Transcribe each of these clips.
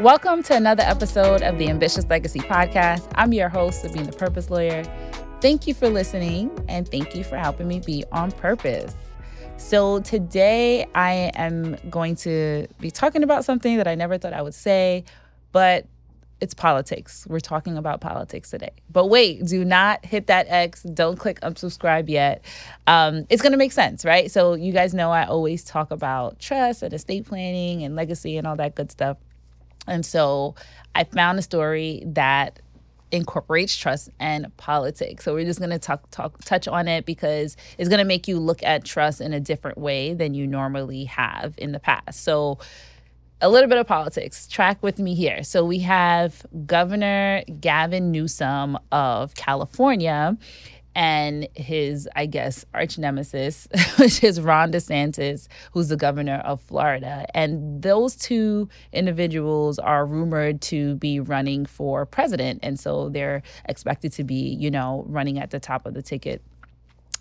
Welcome to another episode of the Ambitious Legacy Podcast. I'm your host, Sabine the Purpose Lawyer. Thank you for listening and thank you for helping me be on purpose. So, today I am going to be talking about something that I never thought I would say, but it's politics. We're talking about politics today. But wait, do not hit that X. Don't click unsubscribe yet. Um, it's going to make sense, right? So, you guys know I always talk about trust and estate planning and legacy and all that good stuff. And so I found a story that incorporates trust and politics. So we're just going to talk talk touch on it because it's going to make you look at trust in a different way than you normally have in the past. So a little bit of politics. Track with me here. So we have Governor Gavin Newsom of California and his, I guess, arch nemesis, which is Ron DeSantis, who's the governor of Florida. And those two individuals are rumored to be running for president. And so they're expected to be, you know, running at the top of the ticket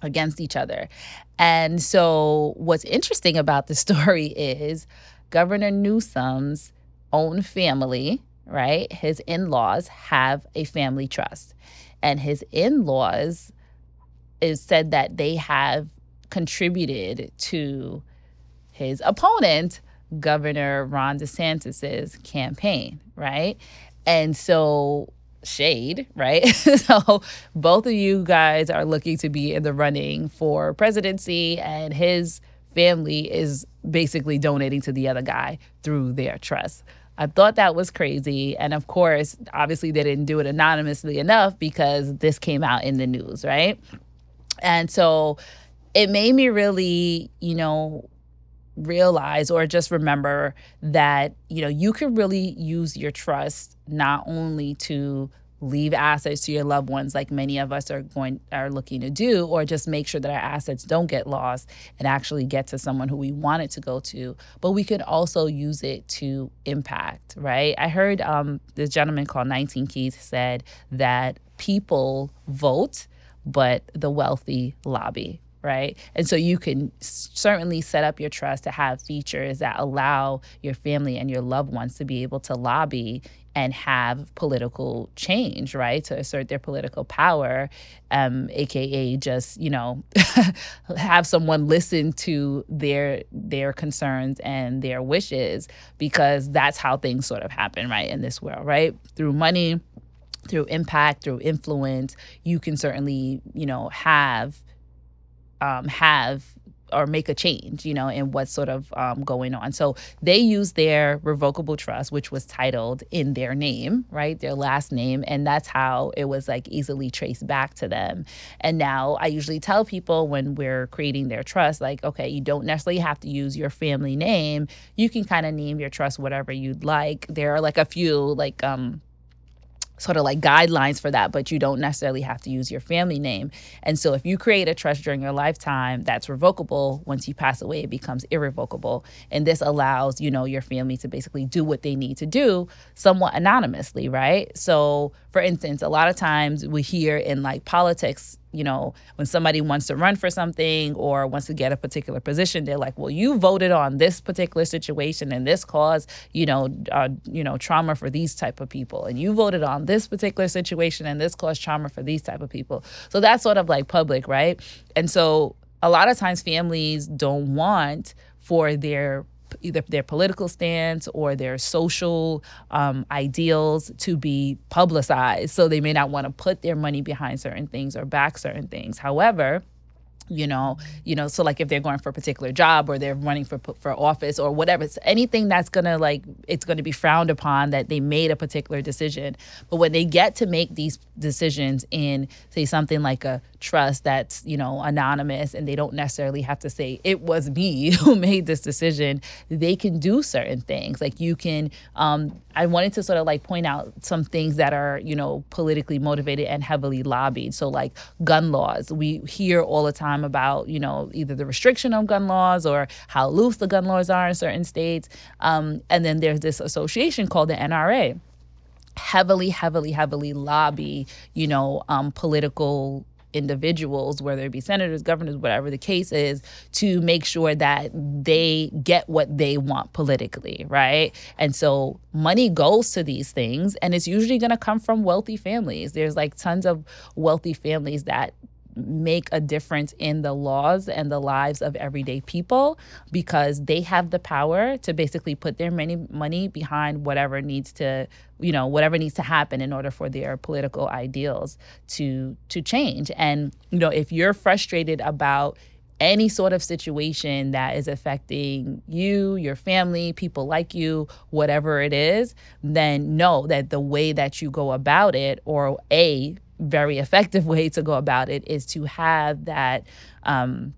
against each other. And so what's interesting about the story is Governor Newsom's own family, right? His in laws have a family trust. And his in laws is said that they have contributed to his opponent, Governor Ron DeSantis's campaign, right? And so shade, right? so both of you guys are looking to be in the running for presidency and his family is basically donating to the other guy through their trust. I thought that was crazy. And of course, obviously they didn't do it anonymously enough because this came out in the news, right? And so it made me really, you know, realize or just remember that, you know, you can really use your trust not only to leave assets to your loved ones like many of us are going are looking to do or just make sure that our assets don't get lost and actually get to someone who we want it to go to but we could also use it to impact right? I heard um, this gentleman called 19 keys said that people vote but the wealthy lobby right? And so you can certainly set up your trust to have features that allow your family and your loved ones to be able to lobby and have political change, right? To assert their political power, um, aka just you know have someone listen to their their concerns and their wishes, because that's how things sort of happen, right, in this world, right? Through money through impact, through influence, you can certainly, you know, have um, have or make a change, you know, in what's sort of um, going on. So they use their revocable trust, which was titled in their name, right? Their last name. And that's how it was like easily traced back to them. And now I usually tell people when we're creating their trust, like, okay, you don't necessarily have to use your family name. You can kind of name your trust whatever you'd like. There are like a few, like, um, sort of like guidelines for that, but you don't necessarily have to use your family name. And so if you create a trust during your lifetime that's revocable, once you pass away, it becomes irrevocable. And this allows, you know, your family to basically do what they need to do somewhat anonymously, right? So for instance, a lot of times we hear in like politics, you know, when somebody wants to run for something or wants to get a particular position, they're like, "Well, you voted on this particular situation and this caused, you know, uh, you know, trauma for these type of people, and you voted on this particular situation and this caused trauma for these type of people." So that's sort of like public, right? And so a lot of times families don't want for their either their political stance or their social um, ideals to be publicized. So they may not want to put their money behind certain things or back certain things. However, you know you know so like if they're going for a particular job or they're running for for office or whatever it's anything that's gonna like it's gonna be frowned upon that they made a particular decision but when they get to make these decisions in say something like a trust that's you know anonymous and they don't necessarily have to say it was me who made this decision. They can do certain things. Like you can um, i wanted to sort of like point out some things that are you know politically motivated and heavily lobbied. So like gun laws. We hear all the time about you know either the restriction of gun laws or how loose the gun laws are in certain states. Um, and then there's this association called the nra heavily heavily heavily lobby you know um, political individuals, whether it be senators, governors, whatever the case is, to make sure that they get what they want politically, right? And so money goes to these things, and it's usually going to come from wealthy families. There's like tons of wealthy families that make a difference in the laws and the lives of everyday people because they have the power to basically put their money money behind whatever needs to you know whatever needs to happen in order for their political ideals to to change. And you know if you're frustrated about any sort of situation that is affecting you, your family, people like you, whatever it is, then know that the way that you go about it, or A, very effective way to go about it is to have that um,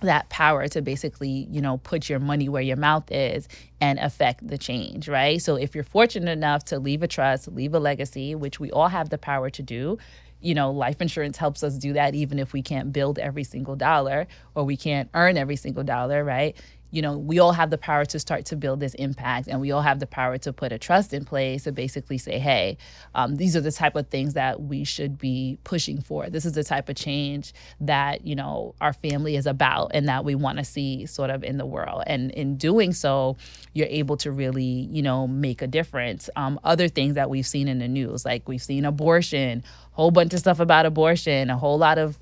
that power to basically you know put your money where your mouth is and affect the change right? So if you're fortunate enough to leave a trust leave a legacy which we all have the power to do you know life insurance helps us do that even if we can't build every single dollar or we can't earn every single dollar right you know, we all have the power to start to build this impact and we all have the power to put a trust in place to basically say, hey, um, these are the type of things that we should be pushing for. This is the type of change that, you know, our family is about and that we want to see sort of in the world. And in doing so, you're able to really, you know, make a difference. Um, other things that we've seen in the news, like we've seen abortion, whole bunch of stuff about abortion, a whole lot of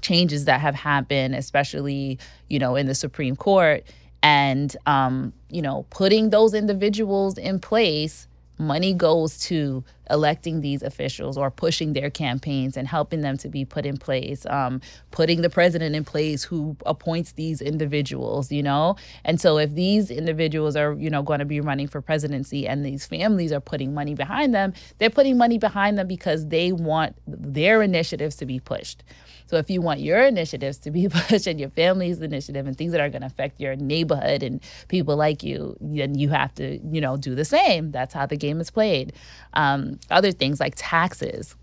changes that have happened, especially, you know, in the Supreme Court. And, um, you know, putting those individuals in place, money goes to electing these officials or pushing their campaigns and helping them to be put in place, um, putting the president in place who appoints these individuals, you know? And so if these individuals are, you know, going to be running for presidency and these families are putting money behind them, they're putting money behind them because they want their initiatives to be pushed. So if you want your initiatives to be pushed and your family's initiative and things that are going to affect your neighborhood and people like you, then you have to, you know, do the same. That's how the game is played. Other things like taxes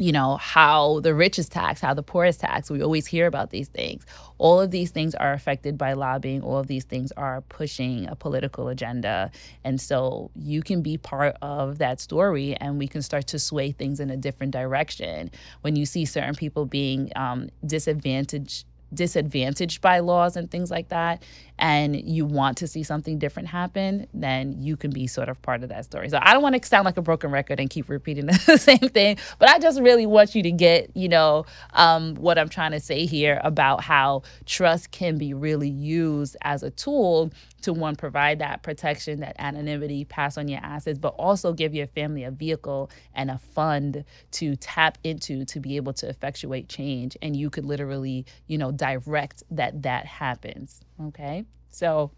you know, how the rich is taxed, how the poor is taxed. We always hear about these things. All of these things are affected by lobbying. All of these things are pushing a political agenda. And so you can be part of that story and we can start to sway things in a different direction. When you see certain people being um, disadvantaged disadvantaged by laws and things like that and you want to see something different happen then you can be sort of part of that story. So i don't want to sound like a broken record and keep repeating the same thing but i just really want you to get you know um, what i'm trying to say here about how trust can be really used as a tool to one provide that protection that anonymity pass on your assets but also give your family a vehicle and a fund to tap into to be able to effectuate change. And you could literally you know direct that that happens okay so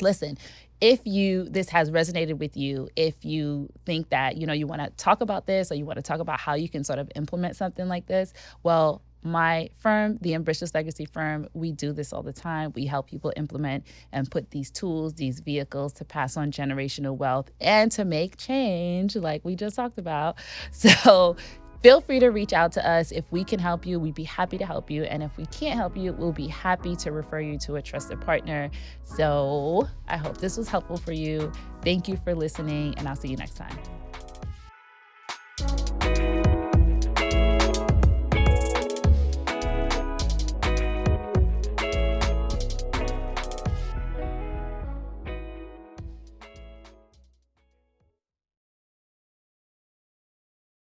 listen if you this has resonated with you if you think that you know you want to talk about this or you want to talk about how you can sort of implement something like this well my firm, the Ambitious Legacy Firm, we do this all the time. We help people implement and put these tools, these vehicles to pass on generational wealth and to make change, like we just talked about. So feel free to reach out to us. If we can help you, we'd be happy to help you. And if we can't help you, we'll be happy to refer you to a trusted partner. So I hope this was helpful for you. Thank you for listening, and I'll see you next time.